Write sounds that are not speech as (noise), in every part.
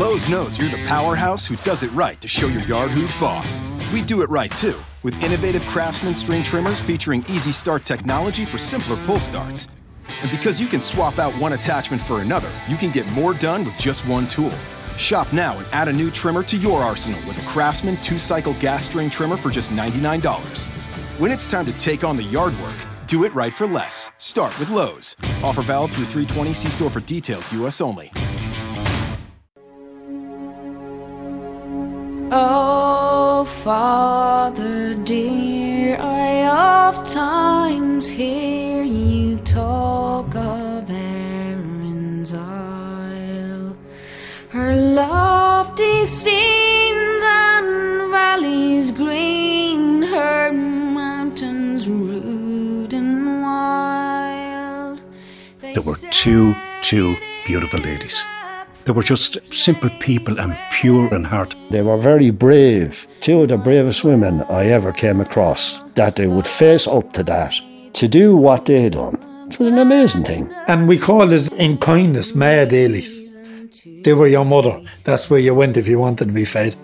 Lowe's knows you're the powerhouse who does it right to show your yard who's boss. We do it right too, with innovative Craftsman string trimmers featuring easy start technology for simpler pull starts. And because you can swap out one attachment for another, you can get more done with just one tool. Shop now and add a new trimmer to your arsenal with a Craftsman two cycle gas string trimmer for just $99. When it's time to take on the yard work, do it right for less. Start with Lowe's. Offer valid through 320. See store for details, U.S. only. Oh, Father dear, I oft times hear you talk of Erin's Isle, her lofty scenes and valleys green, her mountains rude and wild. They There were two, two beautiful ladies. They were just simple people and pure in heart. They were very brave. Two of the bravest women I ever came across, that they would face up to that, to do what they done. It was an amazing thing. And we called it in kindness Maya Dailies. They were your mother. That's where you went if you wanted to be fed.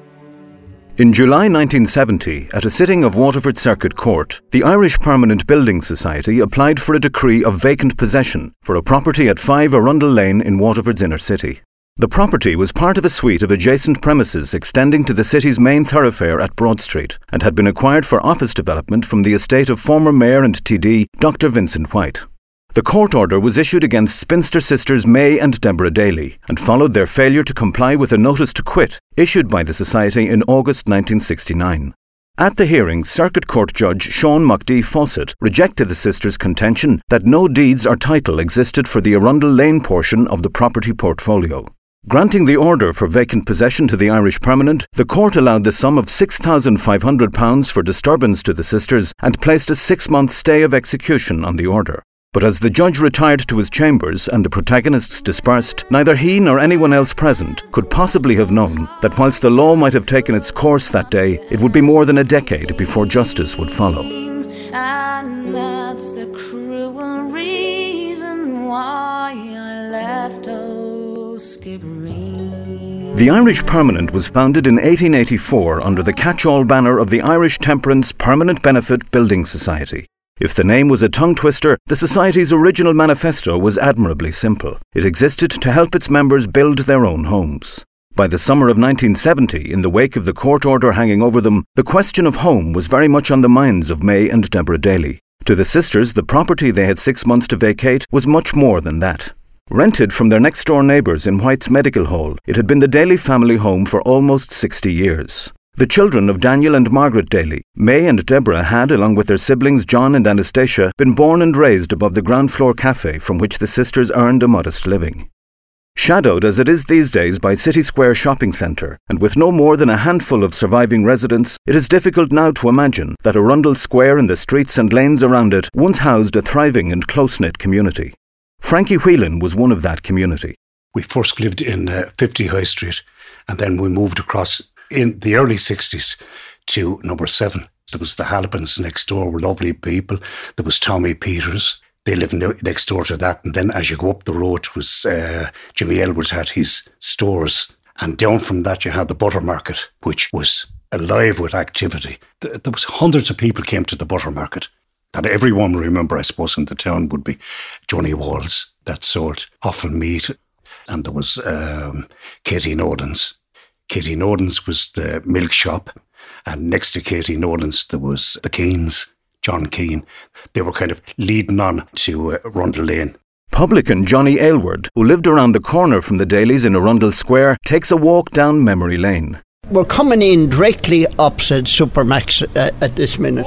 In July 1970, at a sitting of Waterford Circuit Court, the Irish Permanent Building Society applied for a decree of vacant possession for a property at 5 Arundel Lane in Waterford's inner city. The property was part of a suite of adjacent premises extending to the city's main thoroughfare at Broad Street and had been acquired for office development from the estate of former Mayor and TD Dr. Vincent White. The court order was issued against spinster sisters May and Deborah Daly and followed their failure to comply with a notice to quit issued by the Society in August 1969. At the hearing, Circuit Court Judge Sean McD Fawsitt rejected the sisters' contention that no deeds or title existed for the Arundel Lane portion of the property portfolio. Granting the order for vacant possession to the Irish Permanent, the court allowed the sum of £6,500 for disturbance to the sisters and placed a six month stay of execution on the order. But as the judge retired to his chambers and the protagonists dispersed, neither he nor anyone else present could possibly have known that whilst the law might have taken its course that day, it would be more than a decade before justice would follow. And that's the cruel reason why I left oh, old Skibbereen. The Irish Permanent was founded in 1884 under the catch-all banner of the Irish Temperance Permanent Benefit Building Society. If the name was a tongue twister, the Society's original manifesto was admirably simple. It existed to help its members build their own homes. By the summer of 1970, in the wake of the court order hanging over them, the question of home was very much on the minds of May and Deborah Daly. To the sisters, the property they had six months to vacate was much more than that. Rented from their next door neighbours in White's Medical Hall, it had been the Daly family home for almost 60 years. The children of Daniel and Margaret Daly, May and Deborah had, along with their siblings John and Anastasia, been born and raised above the ground floor cafe from which the sisters earned a modest living. Shadowed as it is these days by City Square Shopping Centre, and with no more than a handful of surviving residents, it is difficult now to imagine that Arundel Square and the streets and lanes around it once housed a thriving and close knit community. Frankie Whelan was one of that community. We first lived in uh, 50 High Street and then we moved across in the early 60s to number seven. There was the Halpins next door, were lovely people. There was Tommy Peters. They lived next door to that. And then as you go up the road was uh, Jimmy Elwood had his stores. And down from that you had the Butter Market, which was alive with activity. There was hundreds of people came to the Butter Market. That everyone will remember, I suppose, in the town would be Johnny Walls that sold offal meat. And there was um, Katie Nodens. Katie Nodens was the milk shop. And next to Katie Nodens, there was the Keens, John Keane. They were kind of leading on to uh, Rundle Lane. Publican Johnny Aylward, who lived around the corner from the Dalys in Arundel Square, takes a walk down memory lane. We're coming in directly opposite Supermac's uh, at this minute,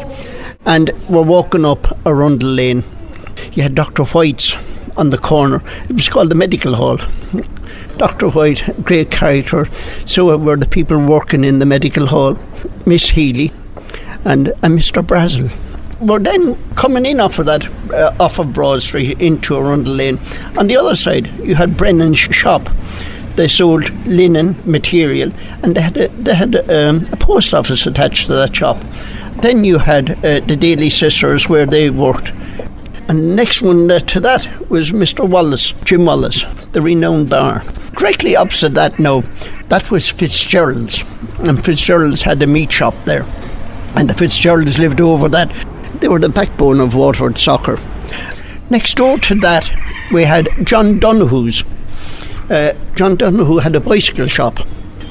and we're walking up Arundel Lane. You had Dr. White's on the corner. It was called the Medical Hall. Dr. White, great character. So were the people working in the medical hall, Miss Healy and, and Mr. Brazel. We're then coming in off of that, uh, off of Broad Street into Arundel Lane. On the other side, you had Brennan's shop. They sold linen material, and they had a, they had um, a post office attached to that shop. Then you had uh, the Daly Sisters where they worked. And next one to that was Mr. Wallace, Jim Wallace, the renowned bar. directly opposite that no, that was Fitzgerald's. And Fitzgerald's had a meat shop there. And the Fitzgeralds lived over that. They were the backbone of Waterford soccer. Next door to that, we had John Donoghue's. Uh, John Donoghue had a bicycle shop,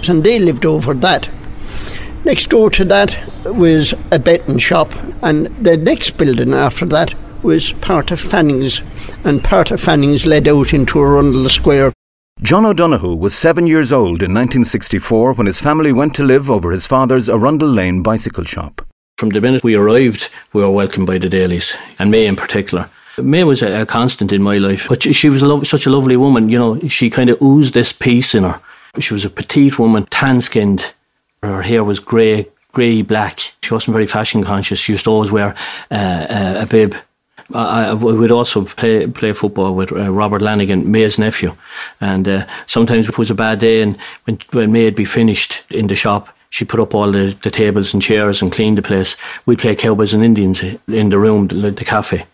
and they lived over that. Next door to that was a betting shop, and the next building after that was part of Fanning's, and part of Fanning's led out into Arundel Square. John O'Donoghue was seven years old in 1964 when his family went to live over his father's Arundel Lane bicycle shop. From the minute we arrived, we were welcomed by the Dalys, and May in particular. May was a, a constant in my life, but she was a lo- such a lovely woman. You know, she kind of oozed this peace in her. She was a petite woman, tan skinned. Her hair was grey, grey black. She wasn't very fashion conscious. She used to always wear uh, uh, a bib. I, I would also play play football with uh, Robert Lanigan, May's nephew, and uh, sometimes if it was a bad day and when when May had be finished in the shop, she put up all the, the tables and chairs and cleaned the place. We'd play Cowboys and Indians in the room, the, the cafe,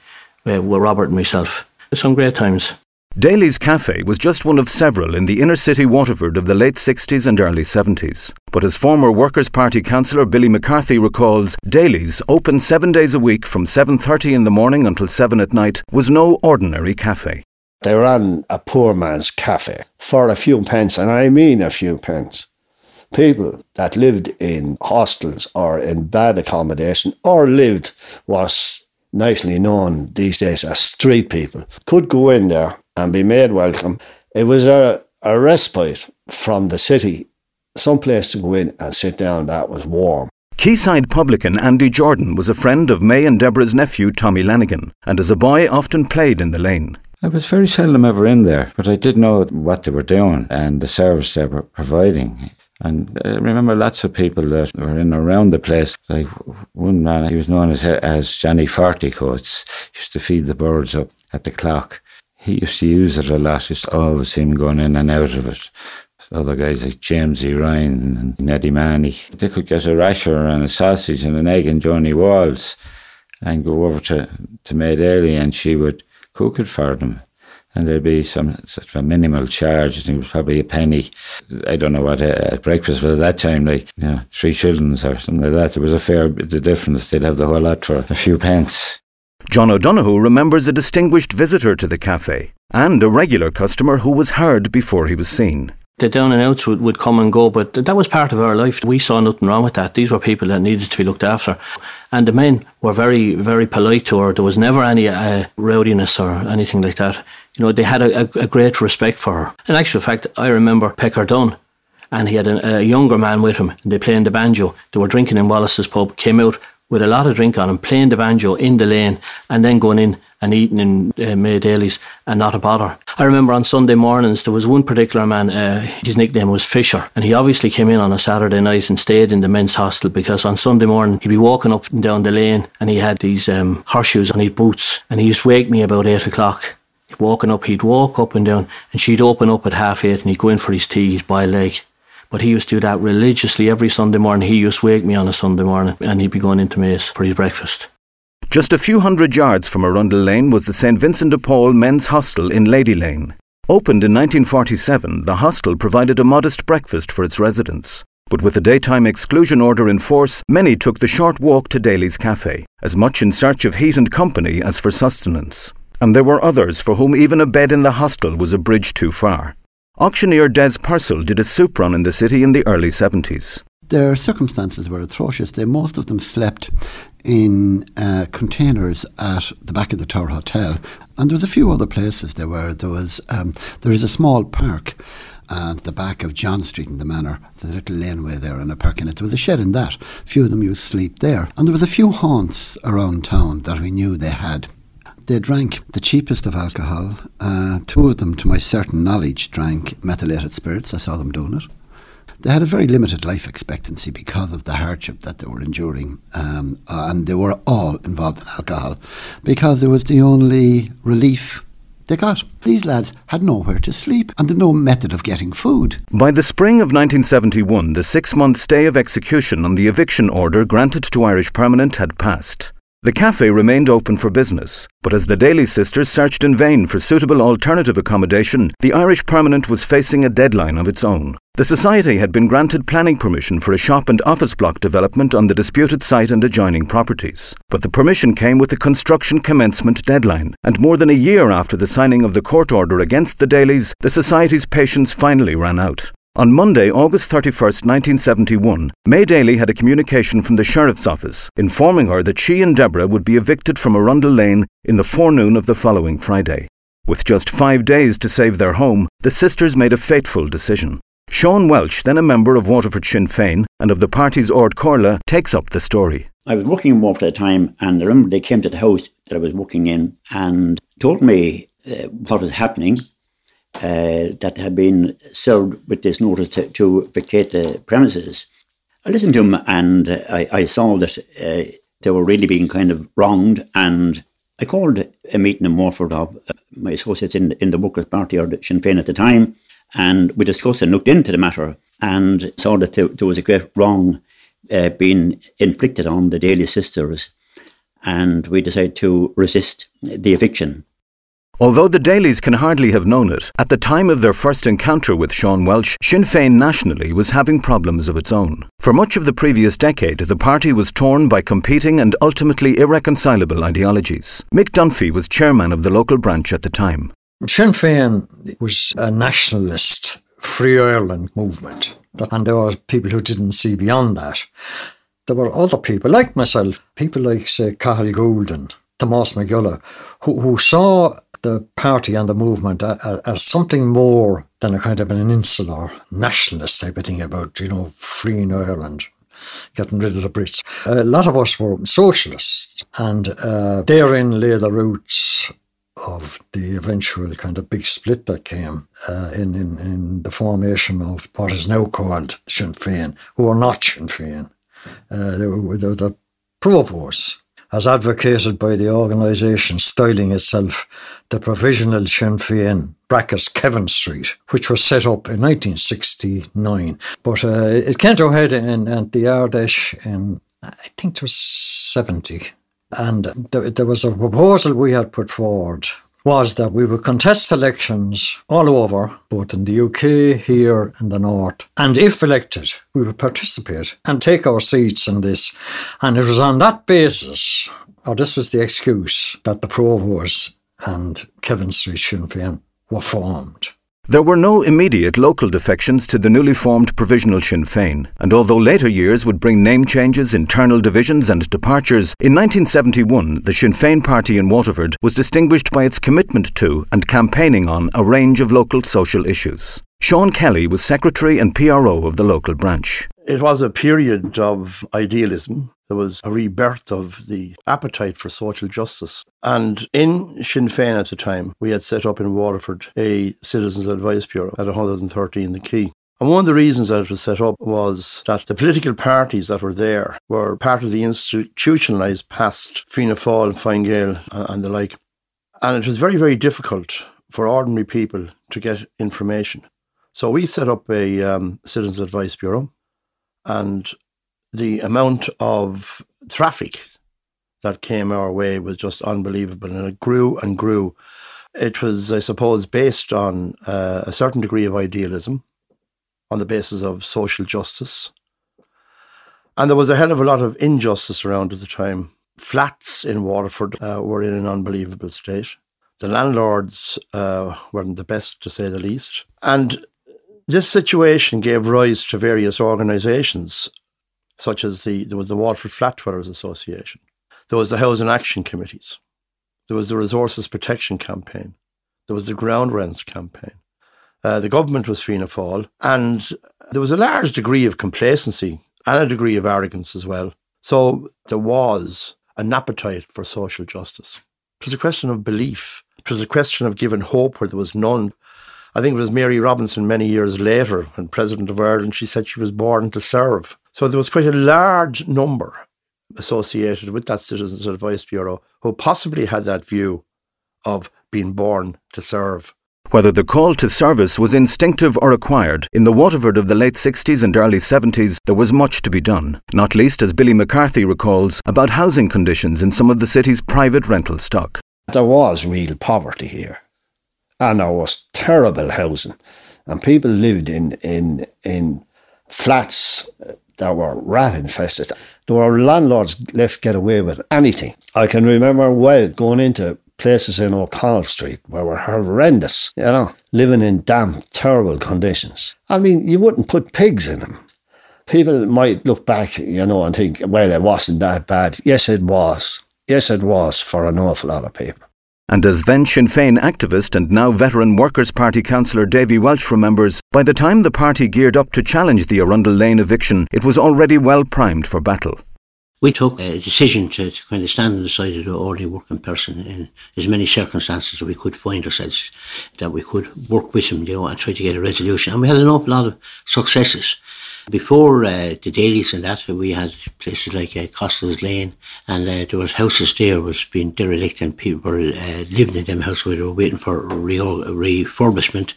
uh, with Robert and myself. Some great times. Daly's Cafe was just one of several in the inner city Waterford of the late 60s and early 70s. But as former Workers' Party councillor Billy McCarthy recalls, Daly's, open seven days a week from 7.30 in the morning until 7 at night, was no ordinary cafe. They ran a poor man's cafe for a few pence, and I mean a few pence. People that lived in hostels or in bad accommodation or lived was nicely known these days as street people could go in there and be made welcome. It was a, a respite from the city, some place to go in and sit down that was warm. Quayside publican Andy Jordan was a friend of May and Deborah's nephew Tommy Lanigan, and as a boy often played in the lane. I was very seldom ever in there, but I did know what they were doing and the service they were providing. And I remember lots of people that were in around the place. Like one man, he was known as, as Johnny Forty Coats, used to feed the birds up at the clock. He used to use it a lot, just always him going in and out of it. Other guys like James E. Ryan and Eddie Manny, they could get a rasher and a sausage and an egg and Johnny Walls and go over to, to May Daly and she would cook it for them and there'd be some sort of a minimal charge. I think it was probably a penny. I don't know what a breakfast was at that time, like you know, three shillings or something like that. There was a fair bit of difference. They'd have the whole lot for a few pence. John O'Donoghue remembers a distinguished visitor to the cafe and a regular customer who was heard before he was seen. The down and outs would, would come and go, but that was part of our life. We saw nothing wrong with that. These were people that needed to be looked after. And the men were very, very polite to her. There was never any uh, rowdiness or anything like that. You know, they had a, a, a great respect for her. In actual fact, I remember Pecker Dunn, and he had a, a younger man with him, and they playing the banjo. They were drinking in Wallace's pub, came out with a lot of drink on him, playing the banjo in the lane, and then going in and eating in uh, May Daly's and not a bother. I remember on Sunday mornings there was one particular man, uh, his nickname was Fisher, and he obviously came in on a Saturday night and stayed in the men's hostel because on Sunday morning he'd be walking up and down the lane and he had these um, horseshoes on his boots, and he used to wake me about eight o'clock walking up, he'd walk up and down, and she'd open up at half eight and he'd go in for his tea, his boiled egg. But he used to do that religiously every Sunday morning. He used to wake me on a Sunday morning and he'd be going into Mace for his breakfast. Just a few hundred yards from Arundel Lane was the St Vincent de Paul Men's Hostel in Lady Lane. Opened in 1947, the hostel provided a modest breakfast for its residents. But with the daytime exclusion order in force, many took the short walk to Daly's Cafe, as much in search of heat and company as for sustenance and there were others for whom even a bed in the hostel was a bridge too far. Auctioneer Des Purcell did a soup run in the city in the early 70s. Their circumstances were atrocious. They, most of them slept in uh, containers at the back of the Tower Hotel, and there was a few other places there were. There was um, there is a small park at the back of John Street in the Manor. There's a little laneway there and a park in it. There was a shed in that. A few of them used to sleep there, and there was a few haunts around town that we knew they had. They drank the cheapest of alcohol. Uh, two of them, to my certain knowledge, drank methylated spirits. I saw them doing it. They had a very limited life expectancy because of the hardship that they were enduring, um, and they were all involved in alcohol because it was the only relief they got. These lads had nowhere to sleep and no method of getting food. By the spring of 1971, the six month stay of execution on the eviction order granted to Irish Permanent had passed. The cafe remained open for business, but as the Daly sisters searched in vain for suitable alternative accommodation, the Irish Permanent was facing a deadline of its own. The Society had been granted planning permission for a shop and office block development on the disputed site and adjoining properties. But the permission came with a construction commencement deadline, and more than a year after the signing of the court order against the Dalys, the Society's patience finally ran out. On Monday, August 31st, 1971, May Daly had a communication from the Sheriff's Office informing her that she and Deborah would be evicted from Arundel Lane in the forenoon of the following Friday. With just five days to save their home, the sisters made a fateful decision. Sean Welch, then a member of Waterford Sinn Féin and of the party's Ard Chomhairle, takes up the story. I was working in Waterford at the time, and I remember they came to the house that I was working in and told me uh, what was happening uh, that had been served with this notice to, to vacate the premises. I listened to them and I, I saw that uh, they were really being kind of wronged. And I called a meeting in Waterford of uh, my associates in, in the Workers' Party or Sinn Féin at the time. And we discussed and looked into the matter and saw that there, was a great wrong uh, being inflicted on the Daly sisters. And we decided to resist the eviction. Although the Dalys can hardly have known it, at the time of their first encounter with Sean Welch, Sinn Féin nationally was having problems of its own. For much of the previous decade, the party was torn by competing and ultimately irreconcilable ideologies. Mick Dunphy was chairman of the local branch at the time. Sinn Féin was a nationalist, free Ireland movement, and there were people who didn't see beyond that. There were other people, like myself, people like, say, Cathal Goulding, Tomas McGullough, who, who saw the party and the movement as something more than a kind of an insular nationalist type of thing about, you know, freeing Ireland, getting rid of the Brits. A lot of us were socialists, and uh, therein lay the roots of the eventual kind of big split that came uh, in, in, in the formation of what is now called Sinn Féin, who are not Sinn Féin. Uh, they were, were the Provos as advocated by the organisation styling itself the Provisional Sinn Féin brackets Kevin Street, which was set up in 1969. But uh, it came to a head in, in the Ard Fheis in, I think it was 70. And there was a proposal we had put forward was that we would contest elections all over, both in the UK, here in the North. And if elected, we would participate and take our seats in this. And it was on that basis, or this was the excuse, that the Provos and Kevin Street Sinn Féin were formed. There were no immediate local defections to the newly formed Provisional Sinn Féin, and although later years would bring name changes, internal divisions, and departures, in 1971 the Sinn Féin party in Waterford was distinguished by its commitment to and campaigning on a range of local social issues. Sean Kelly was secretary and PRO of the local branch. It was a period of idealism. There was a rebirth of the appetite for social justice. And in Sinn Féin at the time, we had set up in Waterford a Citizens Advice Bureau at 113 The Quay. And one of the reasons that it was set up was that the political parties that were there were part of the institutionalised past, Fianna Fáil, Fine Gael, and the like. And it was very, very difficult for ordinary people to get information. So we set up a um, Citizens Advice Bureau and the amount of traffic that came our way was just unbelievable and it grew and grew. It was, I suppose, based on uh, a certain degree of idealism, on the basis of social justice. And there was a hell of a lot of injustice around at the time. Flats in Waterford uh, were in an unbelievable state. The landlords uh, weren't the best, to say the least. And this situation gave rise to various organisations, such as the there was the Waterford Flat Dwellers Association, there was the Housing Action Committees, there was the Resources Protection Campaign, there was the Ground Rents Campaign. Uh, the government was Fianna Fáil, and there was a large degree of complacency and a degree of arrogance as well. So there was an appetite for social justice. It was a question of belief. It was a question of giving hope where there was none. I think it was Mary Robinson many years later, when President of Ireland, she said she was born to serve. So there was quite a large number associated with that Citizens Advice Bureau who possibly had that view of being born to serve. Whether the call to service was instinctive or acquired, in the Waterford of the late 60s and early 70s, there was much to be done, not least, as Billy McCarthy recalls, about housing conditions in some of the city's private rental stock. There was real poverty here, and there was terrible housing, and people lived in, in, in flats that were rat infested. There were landlords left get away with anything. I can remember well going into places in O'Connell Street where were horrendous, you know, living in damp, terrible conditions. I mean, you wouldn't put pigs in them. People might look back, you know, and think, well, it wasn't that bad. Yes, it was. Yes, it was for an awful lot of people. And as then Sinn Féin activist and now veteran Workers' Party councillor Davy Welsh remembers, by the time the party geared up to challenge the Arundel Lane eviction, it was already well primed for battle. We took a decision to, to kind of stand on the side of the ordinary working person in as many circumstances as we could find ourselves, that we could work with them, you know, and try to get a resolution. And we had an awful lot of successes. Before uh, the Dalys and that, we had places like uh, Costa's Lane, and uh, there was houses there was being derelict, and people were uh, living in them houses were waiting for re- refurbishment,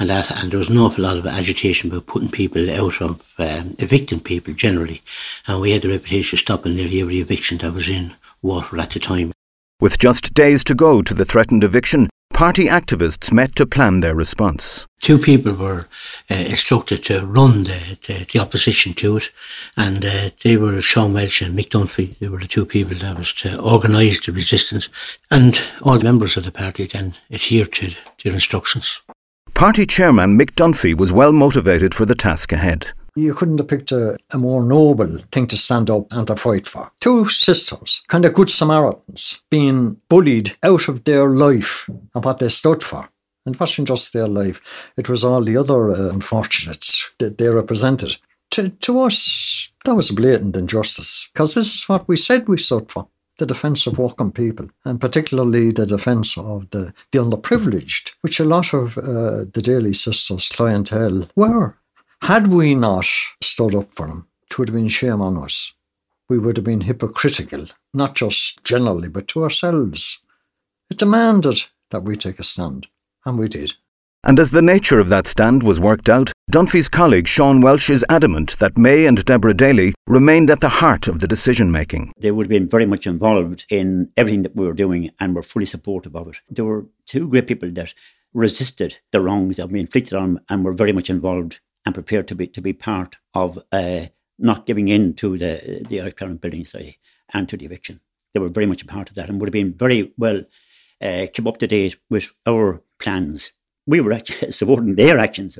and that, and there was an awful lot of agitation about putting people out of um, evicting people generally, and we had the reputation of stopping nearly every eviction that was in Waterford at the time. With just days to go to the threatened eviction, party activists met to plan their response. Two people were uh, instructed to run the, the, the, opposition to it, and uh, they were Sean Welsh and Mick Dunphy. They were the two people that was to organise the resistance, and all the members of the party then adhered to their instructions. Party chairman Mick Dunphy was well motivated for the task ahead. You couldn't have picked a, a, more noble thing to stand up and to fight for. Two sisters, kind of good Samaritans, being bullied out of their life and what they stood for. And it wasn't just their life, it was all the other uh, unfortunates that they represented. To, to us, that was blatant injustice, because this is what we said we stood for the defence of working people, and particularly the defence of the, the underprivileged, which a lot of uh, the Daly Sisters clientele were. Had we not stood up for them, it would have been shame on us. We would have been hypocritical, not just generally, but to ourselves. It demanded that we take a stand, and we did. And as the nature of that stand was worked out, Dunphy's colleague Sean Welsh is adamant that May and Deborah Daly remained at the heart of the decision making. They would have been very much involved in everything that we were doing and were fully supportive of it. There were two great people that resisted the wrongs that were inflicted on them and were very much involved and prepared to be to be part of uh, not giving in to the the Irish Permanent Building Society and to the eviction. They were very much a part of that and would have been very well uh, kept up to date with our plans. We were actually (laughs) supporting their actions.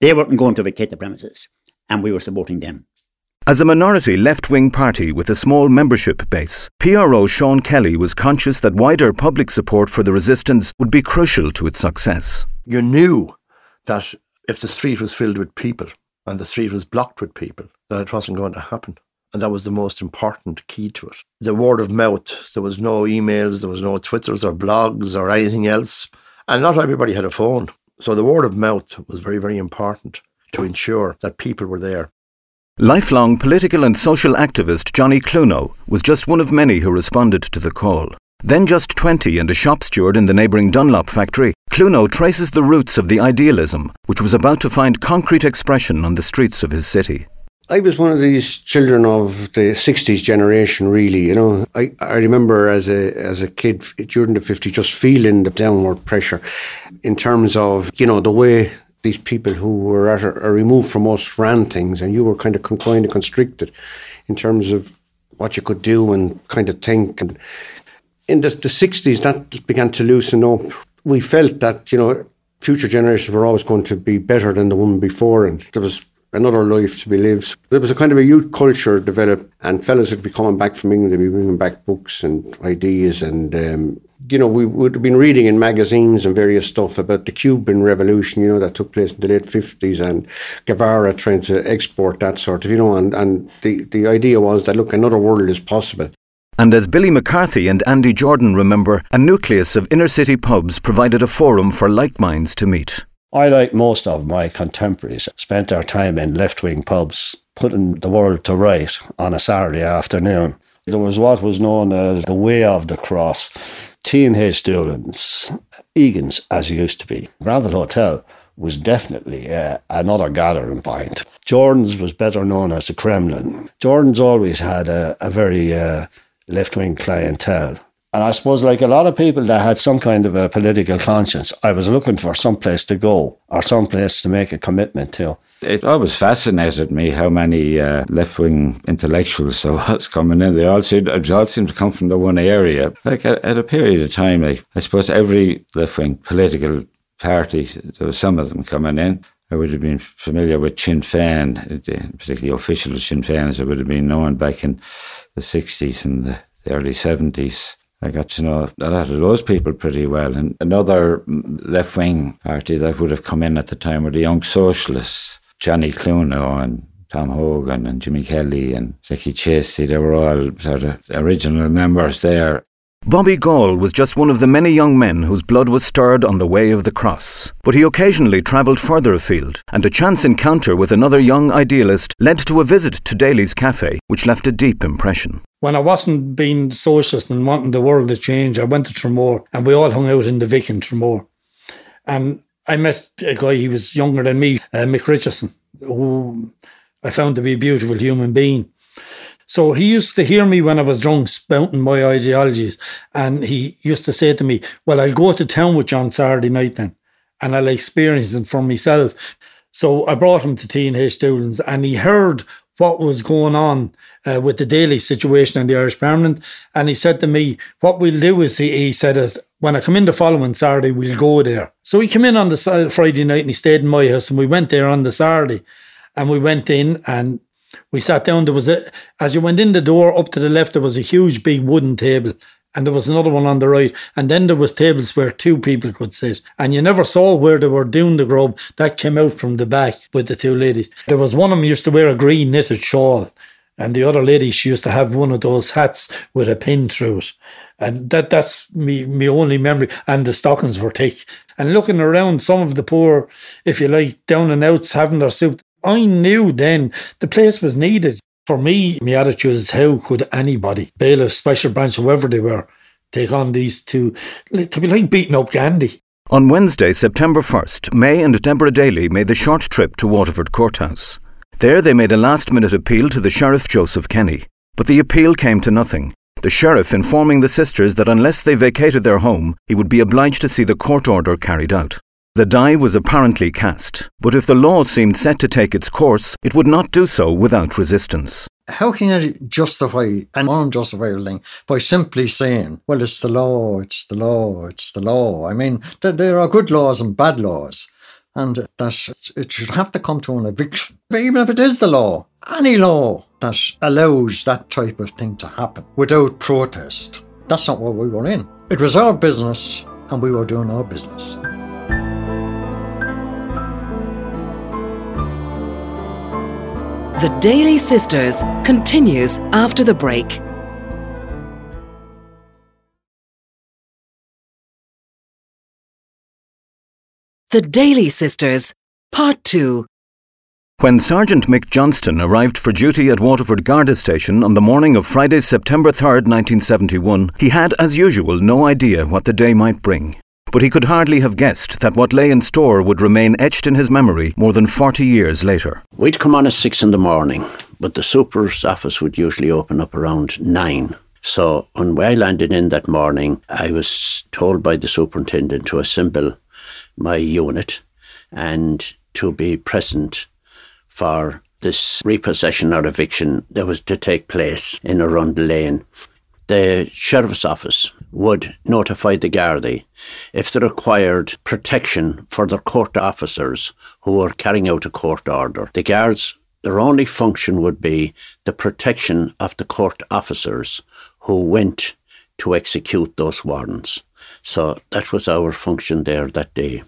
They weren't going to vacate the premises, and we were supporting them. As a minority left wing party with a small membership base, PRO Sean Kelly was conscious that wider public support for the resistance would be crucial to its success. You knew that if the street was filled with people and the street was blocked with people, then it wasn't going to happen. And that was the most important key to it. The word of mouth, there was no emails, there was no Twitters or blogs or anything else. And not everybody had a phone. So the word of mouth was very, very important to ensure that people were there. Lifelong political and social activist Johnny Cluno was just one of many who responded to the call. Then just 20 and a shop steward in the neighbouring Dunlop factory, Cluno traces the roots of the idealism which was about to find concrete expression on the streets of his city. I was one of these children of the '60s generation. Really, you know, I, I remember as a as a kid during the '50s just feeling the downward pressure in terms of you know the way these people who were at a, a remove from us ran things, and you were kind of confined and constricted in terms of what you could do and kind of think. And in the, the '60s, that began to loosen up. We felt that you know future generations were always going to be better than the one before, and there was another life to be lived. There was a kind of a youth culture developed, and fellas would be coming back from England, they'd be bringing back books and ideas. And, um, you know, we would have been reading in magazines and various stuff about the Cuban Revolution, you know, that took place in the late 50s, and Guevara trying to export that sort of, you know, and, and the, the idea was that, look, another world is possible. And as Billy McCarthy and Andy Jordan remember, a nucleus of inner city pubs provided a forum for like minds to meet. I, like most of my contemporaries, spent our time in left wing pubs putting the world to right on a Saturday afternoon. There was what was known as the Way of the Cross. Teenage students Egan's as it used to be. Granville Hotel was definitely uh, another gathering point. Jordan's was better known as the Kremlin. Jordan's always had a, a very uh, left wing clientele. And I suppose, like a lot of people that had some kind of a political conscience, I was looking for some place to go or some place to make a commitment to. It always fascinated me how many uh, left wing intellectuals there (laughs) was coming in. They all seemed, all seemed to come from the one area. Like at, at a period of time, like, I suppose every left wing political party, there was some of them coming in. I would have been familiar with Sinn Féin, uh, particularly official Sinn Féin, as it would have been known back in the 60s and the, the early 70s. I got to know a lot of those people pretty well. And another left wing party that would have come in at the time were the Young Socialists, Johnny Cluno and Tom Hogan and Jimmy Kelly and Jackie Chasey. They were all sort of original members there. Bobby Gall was just one of the many young men whose blood was stirred on the way of the cross. But he occasionally travelled further afield, and a chance encounter with another young idealist led to a visit to Daly's Cafe, which left a deep impression. When I wasn't being socialist and wanting the world to change, I went to Tramore, and we all hung out in the Vic in Tramore. And I met a guy, he was younger than me, uh, Mick Richardson, who I found to be a beautiful human being. So he used to hear me when I was drunk spouting my ideologies. And he used to say to me, Well, I'll go to town with you on Saturday night then, and I'll experience it for myself. So I brought him to T&H Doolan's and he heard what was going on uh, with the Daly situation in the Irish Permanent. And he said to me, What we'll do is, he, he said, is when I come in the following Saturday, we'll go there. So he came in on the Friday night and he stayed in my house and we went there on the Saturday. And we went in and we sat down. There was a, as you went in the door up to the left, there was a huge big wooden table. And there was another one on the right. And then there was tables where two people could sit. And you never saw where they were doing the grub. That came out from the back with the two ladies. There was one of them used to wear a green knitted shawl. And the other lady, she used to have one of those hats with a pin through it. And that that's me my only memory. And the stockings were thick. And looking around, some of the poor, if you like, down and outs having their soup, I knew then the place was needed. For me, my attitude is how could anybody, bailiff, special branch, whoever they were, take on these two? To be like beating up Gandhi. On Wednesday, September 1st, May and Deborah Daly made the short trip to Waterford Courthouse. There they made a last minute appeal to the Sheriff Joseph Kenny. But the appeal came to nothing. The sheriff informing the sisters that unless they vacated their home, he would be obliged to see the court order carried out. The die was apparently cast, but if the law seemed set to take its course, it would not do so without resistance. How can you justify an unjustifiable thing by simply saying, well, it's the law, it's the law, it's the law? I mean, th- there are good laws and bad laws, and that it should have to come to an eviction. But even if it is the law, any law that allows that type of thing to happen without protest, that's not what we were in. It was our business, and we were doing our business. The Daly Sisters continues after the break. The Daly Sisters, Part 2. When Sergeant Mick Johnston arrived for duty at Waterford Garda Station on the morning of Friday, September 3rd, 1971, he had, as usual, no idea what the day might bring but he could hardly have guessed that what lay in store would remain etched in his memory more than 40 years later. We'd come on at six in the morning, but the super's office would usually open up around nine. So when I landed in that morning, I was told by the superintendent to assemble my unit and to be present for this repossession or eviction that was to take place in Arundel Lane the sheriff's office would notify the Gardaí if they required protection for their court officers who were carrying out a court order. The guards, their only function would be the protection of the court officers who went to execute those warrants. So that was our function there that day.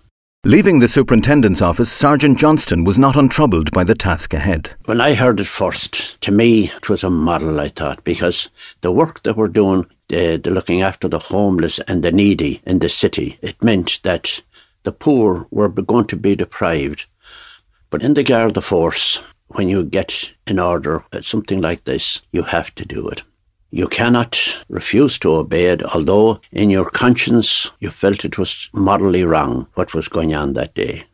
Leaving the superintendent's office, Sergeant Johnston was not untroubled by the task ahead. When I heard it first, to me it was a model, I thought, because the work that we're doing, uh, the looking after the homeless and the needy in the city, it meant that the poor were going to be deprived. But in the Garda Force, when you get an order, at something like this, you have to do it. You cannot refuse to obey it, although in your conscience you felt it was morally wrong what was going on that day.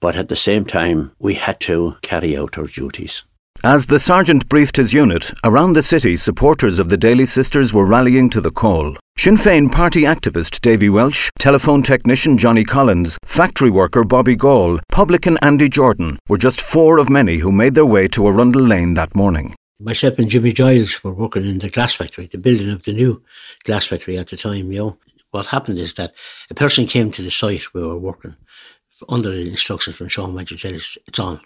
But at the same time, we had to carry out our duties. As the sergeant briefed his unit, around the city supporters of the Daly sisters were rallying to the call. Sinn Féin party activist Davy Welsh, telephone technician Johnny Collins, factory worker Bobby Gall, publican Andy Jordan were just four of many who made their way to Arundel Lane that morning. Myself and Jimmy Giles were working in the glass factory, the building of the new glass factory at the time, you know. What happened is that a person came to the site we were working under the instructions from Sean Wedge said, it's, it's on.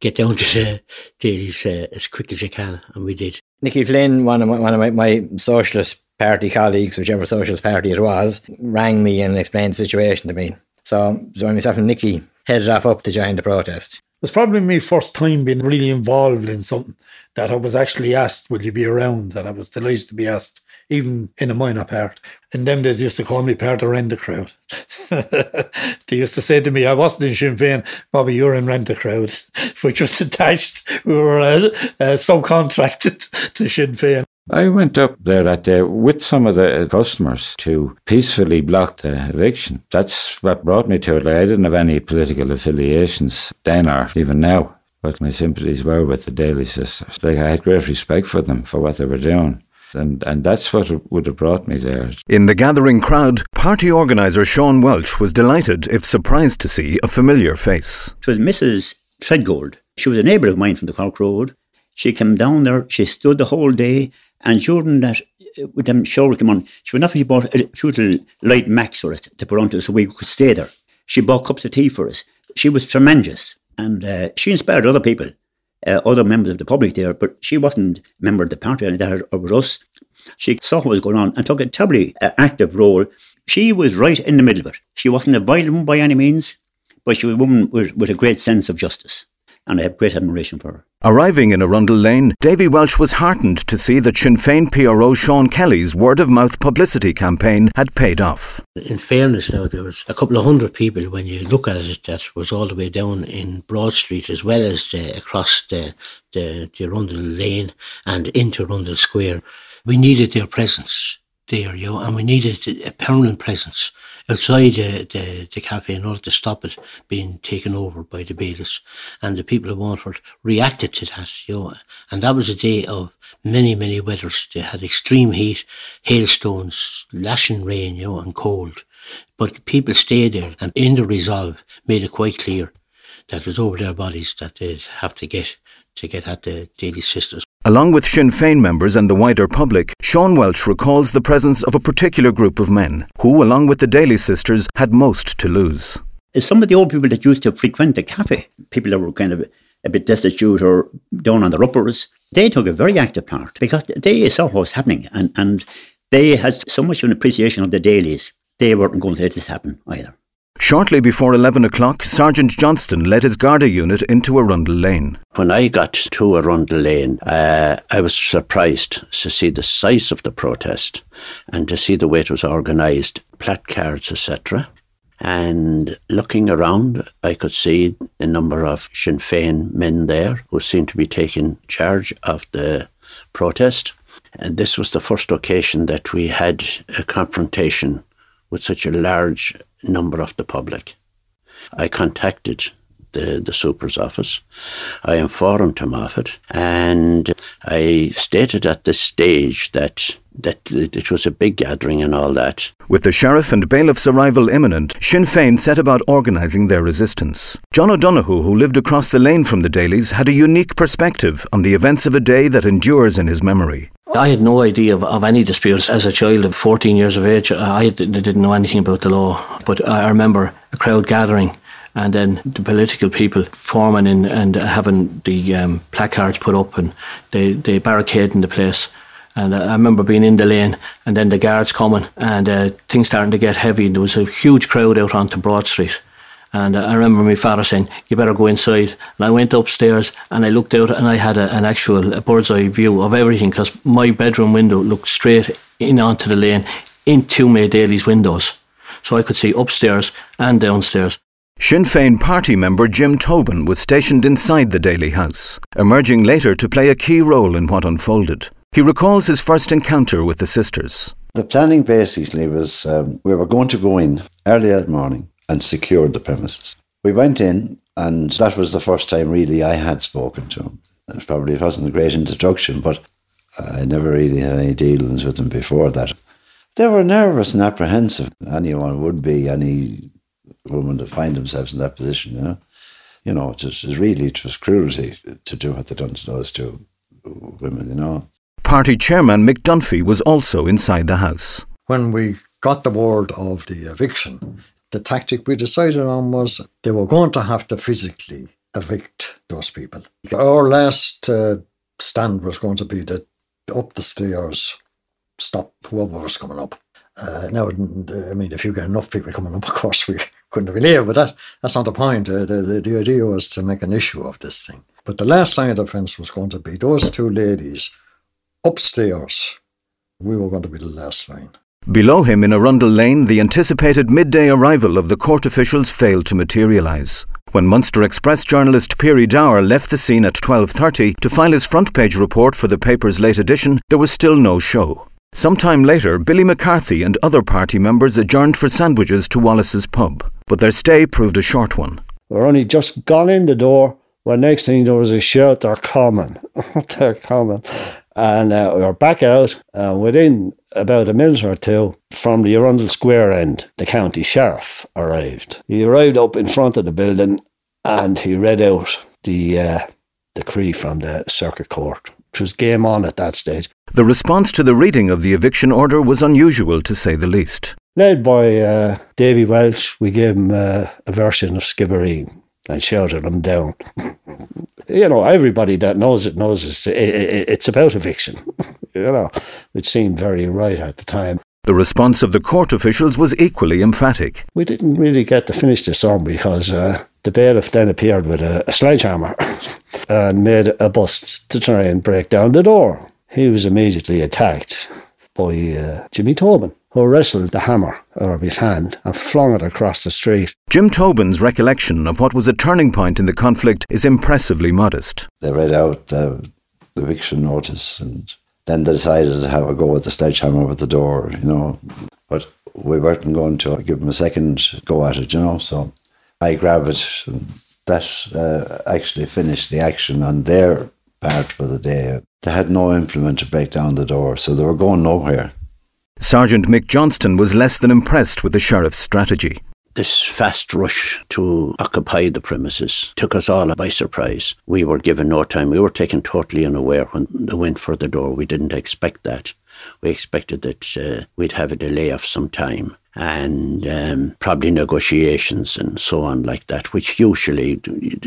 Get down to the Dalys uh, as quick as you can, and we did. Nicky Flynn, one of my, one of my, my socialist party colleagues, whichever socialist party it was, rang me and explained the situation to me. So, so myself and Nicky headed off up to join the protest. It was probably my first time being really involved in something that I was actually asked, Will you be around? And I was delighted to be asked, even in a minor part. And them days used to call me part of Rent Crowd. (laughs) they used to say to me, I wasn't in Sinn Féin, Bobby, you're in Rent Crowd, (laughs) which was attached. We were uh, uh, subcontracted (laughs) to Sinn Féin. I went up there that day with some of the customers to peacefully block the eviction. That's what brought me to it. I didn't have any political affiliations then or even now, but my sympathies were with the Daly sisters. Like, I had great respect for them for what they were doing. And, and that's what would have brought me there. In the gathering crowd, party organiser Sean Welch was delighted, if surprised to see, a familiar face. It was Mrs. Treadgold. She was a neighbour of mine from the Cork Road. She came down there, she stood the whole day, and during that, with them shoulders them on, she went off and she bought a few little light max for us to put onto so we could stay there. She bought cups of tea for us. She was tremendous, and uh, she inspired other people uh, other members of the public there, but she wasn't a member of the party or that or us. She saw what was going on and took a terribly uh, active role. She was right in the middle of it. She wasn't a violent by any means, but she was a woman with, with a great sense of justice and I have great admiration for her. Arriving in Arundel Lane, Davy Welch was heartened to see that Sinn Féin PRO Sean Kelly's word of mouth publicity campaign had paid off. In fairness, now, there was a couple of hundred people when you look at it that was all the way down in Broad Street as well as uh, across the, the, the Arundel Lane and into Arundel Square. We needed their presence there, you know, and we needed a permanent presence outside the, the, the cafe in order to stop it being taken over by the bailiffs. And the people of Waterford reacted to that, you know, and that was a day of many, many weathers. They had extreme heat, hailstones, lashing rain, you know, and cold. But people stayed there and in the resolve made it quite clear that it was over their bodies that they'd have to get to get at the Daly sisters. Along with Sinn Féin members and the wider public, Sean Welch recalls the presence of a particular group of men who, along with the Daly sisters, had most to lose. Some of the old people that used to frequent the cafe, people that were kind of a bit destitute or down on their uppers, they took a very active part because they saw what was happening and, and they had so much of an appreciation of the Dalys. They weren't going to let this happen either. Shortly before 11 o'clock, Sergeant Johnston led his Garda unit into Arundel Lane. When I got to Arundel Lane, uh, I was surprised to see the size of the protest and to see the way it was organised, placards, etc. And looking around, I could see a number of Sinn Féin men there who seemed to be taking charge of the protest. And this was the first occasion that we had a confrontation with such a large number of the public. I contacted the, the super's office. I informed him of it, and I stated at this stage that that it was a big gathering and all that. With the sheriff and bailiff's arrival imminent, Sinn Féin set about organising their resistance. John O'Donoghue, who lived across the lane from the Dalys, had a unique perspective on the events of a day that endures in his memory. I had no idea of, of any disputes as a child of 14 years of age. I didn't know anything about the law, but I remember a crowd gathering and then the political people forming in and having the um, placards put up and they, they barricading the place. And uh, I remember being in the lane and then the guards coming and uh, things starting to get heavy. And there was a huge crowd out onto Broad Street. And I remember my father saying, You better go inside. And I went upstairs and I looked out and I had a, an actual a bird's eye view of everything because my bedroom window looked straight in onto the lane into my Daly's windows. So I could see upstairs and downstairs. Sinn Féin party member Jim Tobin was stationed inside the Daly House, emerging later to play a key role in what unfolded. He recalls his first encounter with the sisters. The planning basically was um, we were going to go in early that morning and secured the premises. We went in, and that was the first time really I had spoken to him. It probably it wasn't a great introduction, but I never really had any dealings with them before that. They were nervous and apprehensive. Anyone would be, any woman to find themselves in that position, you know. You know, it was, really, it was cruelty to do what they done to those two women, you know. Party chairman Mick Dunphy was also inside the house. When we got the word of the eviction, the tactic we decided on was they were going to have to physically evict those people. Our last uh, stand was going to be that up the stairs, stop whoever was coming up. Uh, now, I mean, if you get enough people coming up, of course, we (laughs) couldn't been but that, that's not the point. Uh, the, the, the idea was to make an issue of this thing. But the last line of defence was going to be those two ladies upstairs. We were going to be the last line. Below him in Arundel Lane, the anticipated midday arrival of the court officials failed to materialise. When Munster Express journalist Peary Dower left the scene at 12.30 to file his front page report for the paper's late edition, there was still no show. Sometime later, Billy McCarthy and other party members adjourned for sandwiches to Wallace's pub, but their stay proved a short one. We're only just gone in the door when next thing there was a shout, they're coming. (laughs) they're coming. And uh, we were back out, and within about a minute or two from the Arundel Square end, the county sheriff arrived. He arrived up in front of the building and he read out the uh, decree from the circuit court, which was game on at that stage. The response to the reading of the eviction order was unusual, to say the least. Led by uh, Davy Welch, we gave him uh, a version of Skibbereen and shouted them down. (laughs) you know, everybody that knows it knows it's, it, it, it's about eviction, (laughs) you know, which seemed very right at the time. The response of the court officials was equally emphatic. We didn't really get to finish this on because uh, the bailiff then appeared with a, a sledgehammer (laughs) and made a bust to try and break down the door. He was immediately attacked by uh, Jimmy Tobin who wrestled the hammer out of his hand and flung it across the street. Jim Tobin's recollection of what was a turning point in the conflict is impressively modest. They read out the eviction notice and then they decided to have a go at the sledgehammer at the door, you know. But we weren't going to give them a second go at it, you know. So I grabbed it and that uh, actually finished the action on their part for the day. They had no implement to break down the door, so they were going nowhere. Sergeant Mick Johnston was less than impressed with the sheriff's strategy. This fast rush to occupy the premises took us all by surprise. We were given no time. We were taken totally unaware when they went for the door. We didn't expect that. We expected that uh, we'd have a delay of some time and um, probably negotiations and so on like that, which usually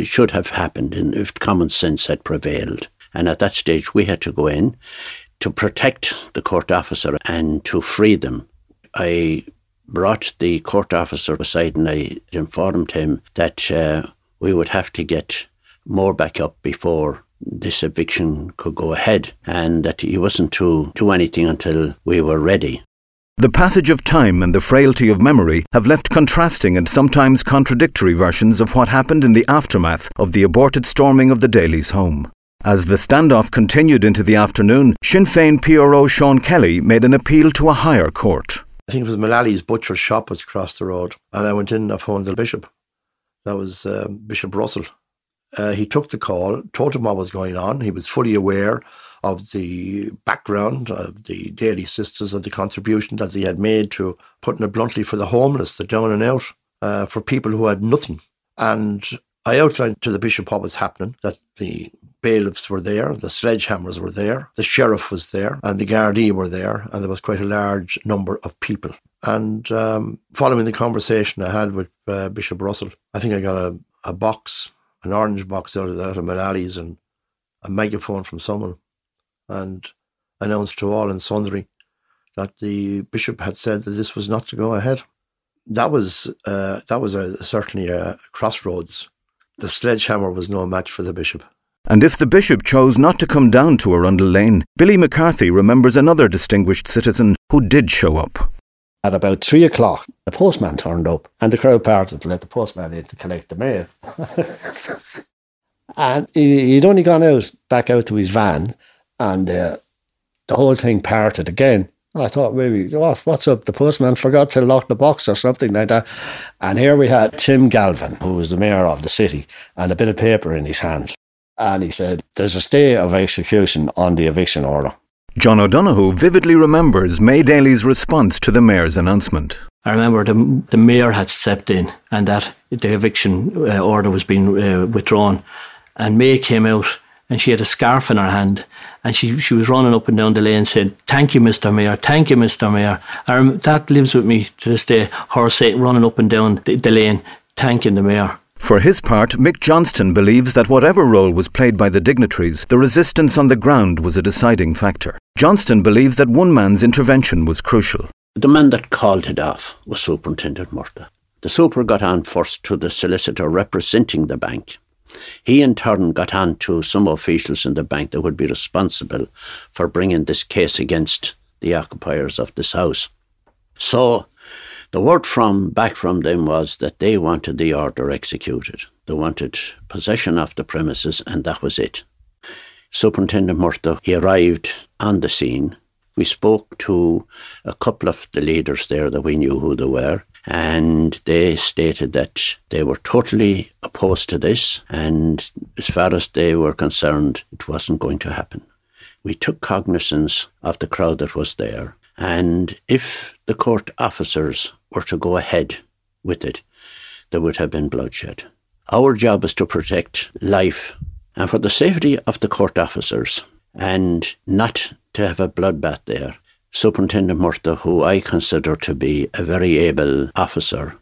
should have happened if common sense had prevailed. And at that stage, we had to go in to protect the court officer and to free them. I brought the court officer aside and I informed him that uh, we would have to get more backup before this eviction could go ahead and that he wasn't to do anything until we were ready. The passage of time and the frailty of memory have left contrasting and sometimes contradictory versions of what happened in the aftermath of the aborted storming of the Daly's home. As the standoff continued into the afternoon, Sinn Féin PRO Sean Kelly made an appeal to a higher court. I think it was Mullally's butcher's shop was across the road, and I went in and I phoned the bishop. That was uh, Bishop Russell. Uh, he took the call, told him what was going on. He was fully aware of the background of the Daly Sisters, of the contribution that they had made to, putting it bluntly, for the homeless, the down and out, uh, for people who had nothing. And I outlined to the bishop what was happening, that the bailiffs were there, the sledgehammers were there, the sheriff was there, and the Gardaí were there, and there was quite a large number of people. And um, following the conversation I had with uh, Bishop Russell, I think I got a, a box, an orange box out of that, of Mullally's, and a megaphone from someone, and announced to all and sundry that the bishop had said that this was not to go ahead. That was uh, that was a, certainly a crossroads. The sledgehammer was no match for the bishop. And if the bishop chose not to come down to Arundel Lane, Billy McCarthy remembers another distinguished citizen who did show up. At about three o'clock, the postman turned up and the crowd parted to let the postman in to collect the mail. (laughs) and he'd only gone out back out to his van and uh, the whole thing parted again. I thought maybe, oh, what's up? The postman forgot to lock the box or something like that. And here we had Tim Galvin, who was the mayor of the city, and a bit of paper in his hand. And he said, There's a stay of execution on the eviction order. John O'Donoghue vividly remembers May Daly's response to the mayor's announcement. I remember the, the mayor had stepped in and that the eviction uh, order was being uh, withdrawn. And May came out and she had a scarf in her hand and she, she was running up and down the lane saying, Thank you, Mr. Mayor, thank you, Mr. Mayor. And that lives with me to this day, her say, running up and down the, the lane, thanking the mayor. For his part, Mick Johnston believes that whatever role was played by the dignitaries, the resistance on the ground was a deciding factor. Johnston believes that one man's intervention was crucial. The man that called it off was Superintendent Murtagh. The super got on first to the solicitor representing the bank. He in turn got on to some officials in the bank that would be responsible for bringing this case against the occupiers of this house. So the word from back from them was that they wanted the order executed. They wanted possession of the premises, and that was it. Superintendent Murtagh, he arrived on the scene. We spoke to a couple of the leaders there that we knew who they were, and they stated that they were totally opposed to this, and as far as they were concerned, it wasn't going to happen. We took cognizance of the crowd that was there, and if the court officers were to go ahead with it, there would have been bloodshed. Our job is to protect life and for the safety of the court officers and not to have a bloodbath there. Superintendent Murtagh, who I consider to be a very able officer,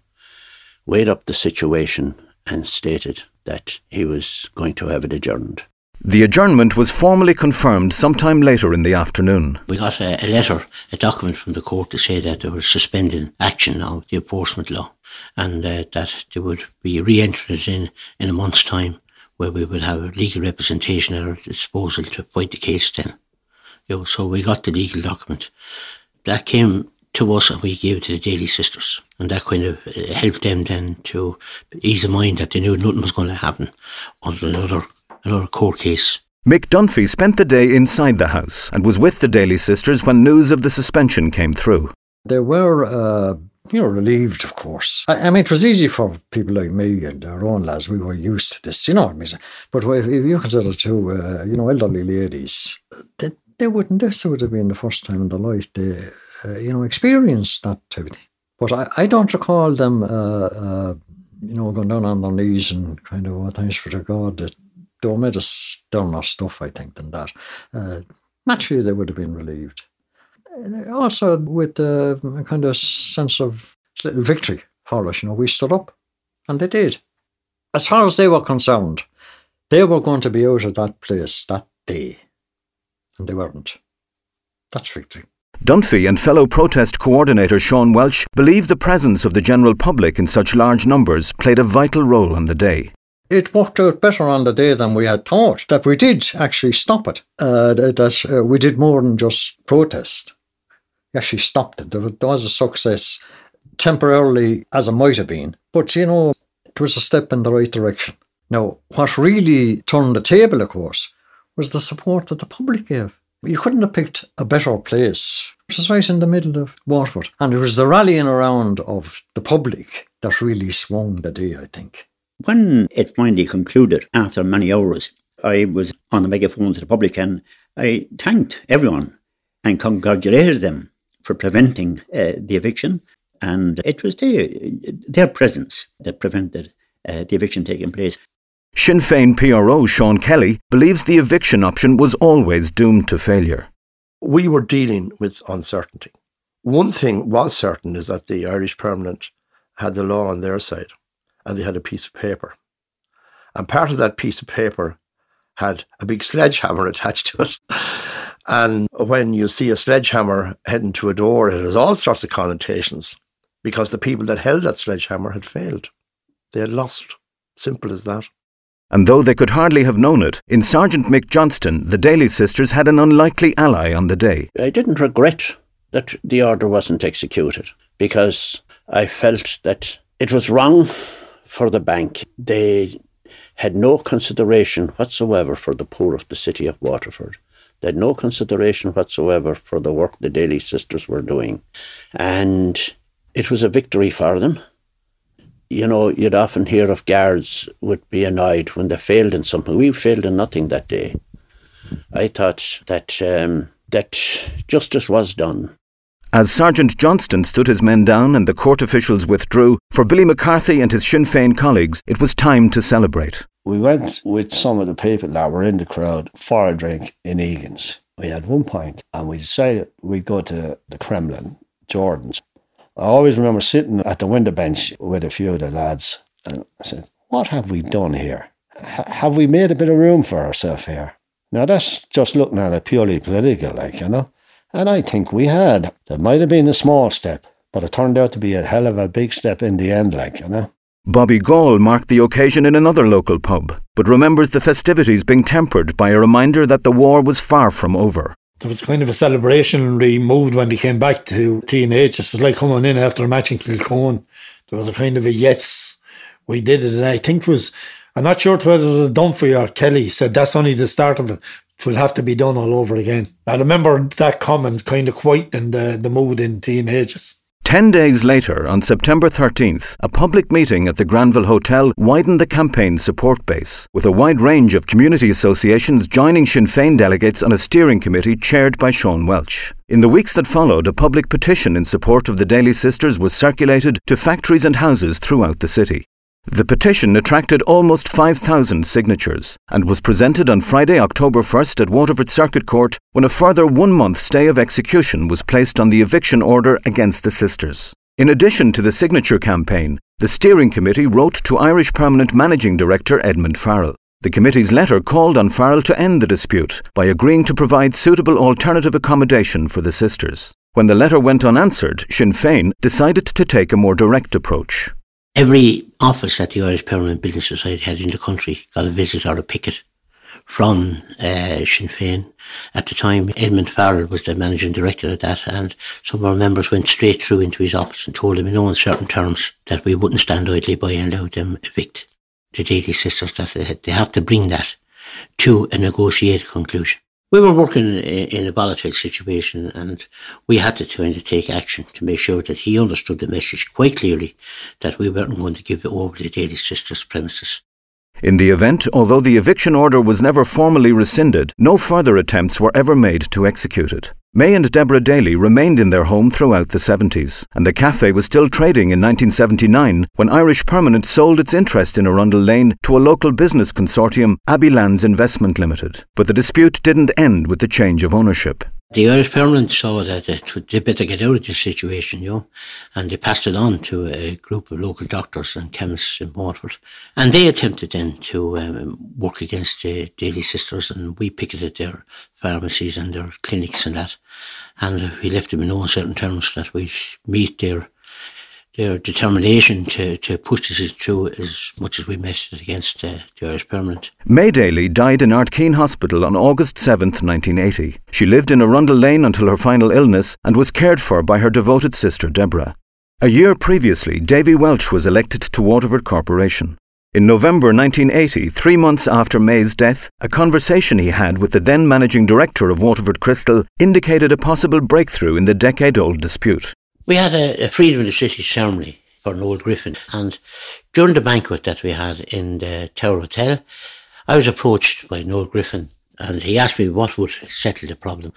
weighed up the situation and stated that he was going to have it adjourned. The adjournment was formally confirmed sometime later in the afternoon. We got a, a, letter, a document from the court to say that they were suspending action of the enforcement law and uh, that they would be re-entered in in a month's time where we would have legal representation at our disposal to fight the case then. You know, so we got the legal document. That came to us and we gave it to the Daly sisters. And that kind of uh, helped them then to ease the mind that they knew nothing was going to happen until another another court case. Mick Dunphy spent the day inside the house and was with the Daly sisters when news of the suspension came through. They were, uh, you know, relieved, of course. I, I, mean, it was easy for people like me and our own lads. We were used to this, you know what I mean? But if, if you consider two, uh, you know, elderly ladies, they, they wouldn't, this would have been the first time in their life they, uh, you know, experienced that type of thing. But I, I don't recall them, uh, uh, you know, going down on their knees and kind of, oh, thanks for the God that they were made of sterner stuff, I think, than that. Uh, naturally, they would have been relieved. Also, with a kind of sense of victory for us, you know, we stood up, and they did. As far as they were concerned, they were going to be out of that place that day, and they weren't. That's victory. Dunphy and fellow protest coordinator Sean Welch believe the presence of the general public in such large numbers played a vital role on the day it worked out better on the day than we had thought. That we did actually stop it. Uh, that uh, we did more than just protest. We actually stopped it. There was a success temporarily, as it might have been. But you know, it was a step in the right direction. Now, what really turned the table, of course, was the support that the public gave. You couldn't have picked a better place. It was right in the middle of Waterford. And it was the rallying around of the public that really swung the day, I think. When it finally concluded, after many hours, I was on the megaphone to the public and I thanked everyone and congratulated them for preventing uh, the eviction. And it was their, their presence that prevented uh, the eviction taking place. Sinn Féin PRO Sean Kelly believes the eviction option was always doomed to failure. We were dealing with uncertainty. One thing was certain is that the Irish Permanent had the law on their side and they had a piece of paper. And part of that piece of paper had a big sledgehammer attached to it. And when you see a sledgehammer heading to a door, it has all sorts of connotations because the people that held that sledgehammer had failed. They had lost. Simple as that. And though they could hardly have known it, in Sergeant Mick Johnston, the Daly sisters had an unlikely ally on the day. I didn't regret that the order wasn't executed because I felt that it was wrong for the bank. They had no consideration whatsoever for the poor of the city of Waterford. They had no consideration whatsoever for the work the Daly sisters were doing. And it was a victory for them. You know, you'd often hear of guards would be annoyed when they failed in something. We failed in nothing that day. I thought that um, that justice was done. As Sergeant Johnston stood his men down and the court officials withdrew, for Billy McCarthy and his Sinn Féin colleagues, it was time to celebrate. We went with some of the people that were in the crowd for a drink in Egan's. We had one pint and we decided we'd go to the Kremlin, Jordan's. I always remember sitting at the window bench with a few of the lads and I said, What have we done here? H- have we made a bit of room for ourselves here? Now that's just looking at it purely political, like, you know. And I think we had. There might have been a small step, but it turned out to be a hell of a big step in the end, like, you know. Bobby Gall marked the occasion in another local pub, but remembers the festivities being tempered by a reminder that the war was far from over. There was kind of a celebrationary mood when they came back to T&H. It was like coming in after a match in Kilcone. There was a kind of a yes, we did it. And I think it was, I'm not sure whether it was Dunphy or Kelly said that's only the start of it. It will have to be done all over again. I remember that comment kind of quieting the, the mood in T&H's. Ten days later, on September 13th, a public meeting at the Granville Hotel widened the campaign's support base, with a wide range of community associations joining Sinn Féin delegates on a steering committee chaired by Sean Welch. In the weeks that followed, a public petition in support of the Daly sisters was circulated to factories and houses throughout the city. The petition attracted almost 5,000 signatures and was presented on Friday, October 1st at Waterford Circuit Court when a further one month stay of execution was placed on the eviction order against the sisters. In addition to the signature campaign, the steering committee wrote to Irish Permanent Managing Director Edmund Farrell. The committee's letter called on Farrell to end the dispute by agreeing to provide suitable alternative accommodation for the sisters. When the letter went unanswered, Sinn Féin decided to take a more direct approach. Every office that the Irish Permanent Building Society had in the country got a visit or a picket from uh, Sinn Féin. At the time, Edmund Farrell was the managing director of that, and some of our members went straight through into his office and told him in no uncertain terms that we wouldn't stand idly by and allow them evict the Daly sisters, that they have to bring that to a negotiated conclusion we were working in a volatile situation and we had to kind of take action to make sure that he understood the message quite clearly that we weren't going to give it over to the Daly Sisters premises. In the event, although the eviction order was never formally rescinded, no further attempts were ever made to execute it. May and Deborah Daly remained in their home throughout the 70s, and the cafe was still trading in 1979 when Irish Permanent sold its interest in Arundel Lane to a local business consortium, Abbey Lands Investment Limited. But the dispute didn't end with the change of ownership. The Irish Permanent saw that it, they better get out of this situation, you know, and they passed it on to a group of local doctors and chemists in Waterford. And they attempted then to um, work against the Daly Sisters, and we picketed their pharmacies and their clinics and that. And we left them in no uncertain terms that we meet their their determination to, to push this through as much as we it against uh, the Irish Permanent. May Daly died in Ardkeen Hospital on August 7, 1980. She lived in Arundel Lane until her final illness and was cared for by her devoted sister Deborah. A year previously, Davy Welch was elected to Waterford Corporation. In November 1980, three months after May's death, a conversation he had with the then managing director of Waterford Crystal indicated a possible breakthrough in the decade old dispute. We had a, a Freedom of the City ceremony for Noel Griffin, and during the banquet that we had in the Tower Hotel, I was approached by Noel Griffin, and he asked me what would settle the problem.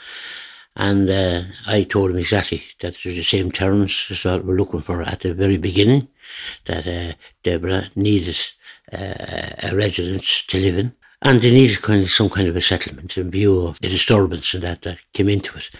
And uh, I told him exactly that there's the same terms as what we're looking for at the very beginning, that uh, Deborah needed uh, a residence to live in, and they needed kind of some kind of a settlement in view of the disturbance and that that came into it.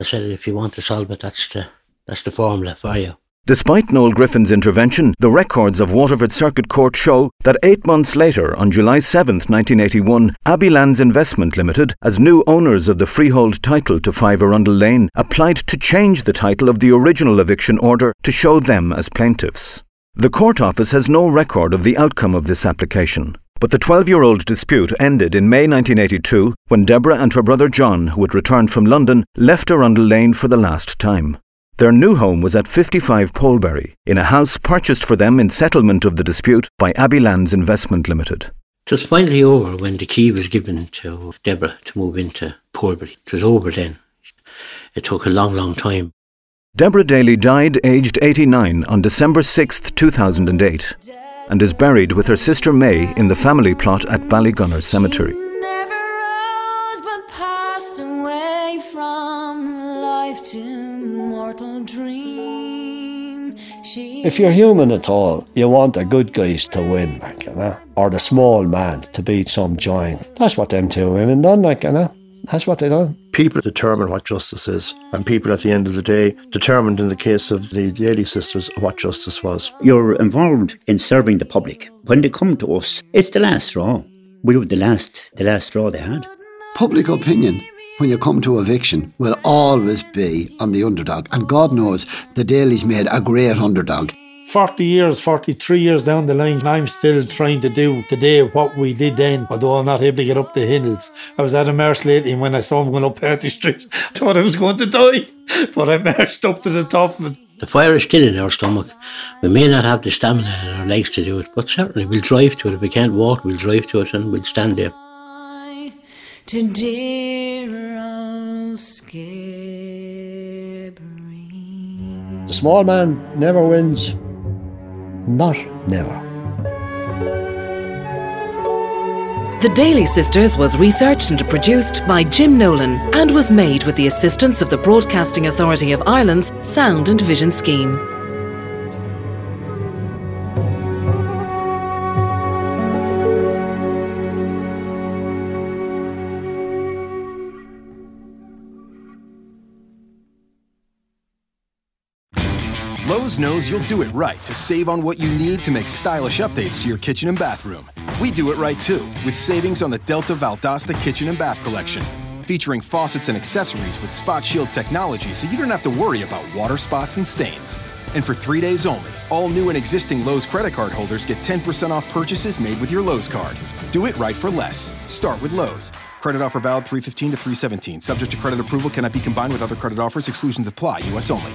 I said, if you want to solve it, that's the that's the formula for you. Despite Noel Griffin's intervention, the records of Waterford Circuit Court show that eight months later, on July 7, 1981, Abbey Lands Investment Limited, as new owners of the freehold title to 5 Arundel Lane, applied to change the title of the original eviction order to show them as plaintiffs. The court office has no record of the outcome of this application. But the 12 year old dispute ended in May 1982 when Deborah and her brother John, who had returned from London, left Arundel Lane for the last time. Their new home was at 55 Poleberry, in a house purchased for them in settlement of the dispute by Abbey Lands Investment Limited. It was finally over when the key was given to Deborah to move into Poleberry. It was over then. It took a long, long time. Deborah Daly died aged 89 on December 6, 2008, and is buried with her sister May in the family plot at Ballygunner Cemetery. If you're human at all, you want the good guys to win, like, you know, or the small man to beat some giant. That's what them two women done, like, you know. That's what they done. People determine what justice is, and people at the end of the day determined in the case of the Daly sisters what justice was. You're involved in serving the public. When they come to us, it's the last straw. We were the last, the last straw they had. Public opinion, when you come to eviction, will always be on the underdog. And God knows the Dalys made a great underdog. 40 years, 43 years down the line, I'm still trying to do today what we did then, although I'm not able to get up the hills. I was at a march lately and when I saw him going up Patty Street, (laughs) I thought I was going to die. But I marched up to the top of it. The fire is still in our stomach. We may not have the stamina in our legs to do it, but certainly we'll drive to it. If we can't walk, we'll drive to it and we'll stand there. to dear old Skibbereen. The small man never wins. Not never. The Daly Sisters was researched and produced by Jim Nolan and was made with the assistance of the Broadcasting Authority of Ireland's Sound and Vision Scheme. Lowe's knows you'll do it right to save on what you need to make stylish updates to your kitchen and bathroom. We do it right too, with savings on the Delta Valdosta Kitchen and Bath Collection, featuring faucets and accessories with Spot Shield technology so you don't have to worry about water spots and stains. And for three days only, all new and existing Lowe's credit card holders get 10% off purchases made with your Lowe's card. Do it right for less. Start with Lowe's. Credit offer valid 315 to 317. Subject to credit approval cannot be combined with other credit offers. Exclusions apply. U.S. only.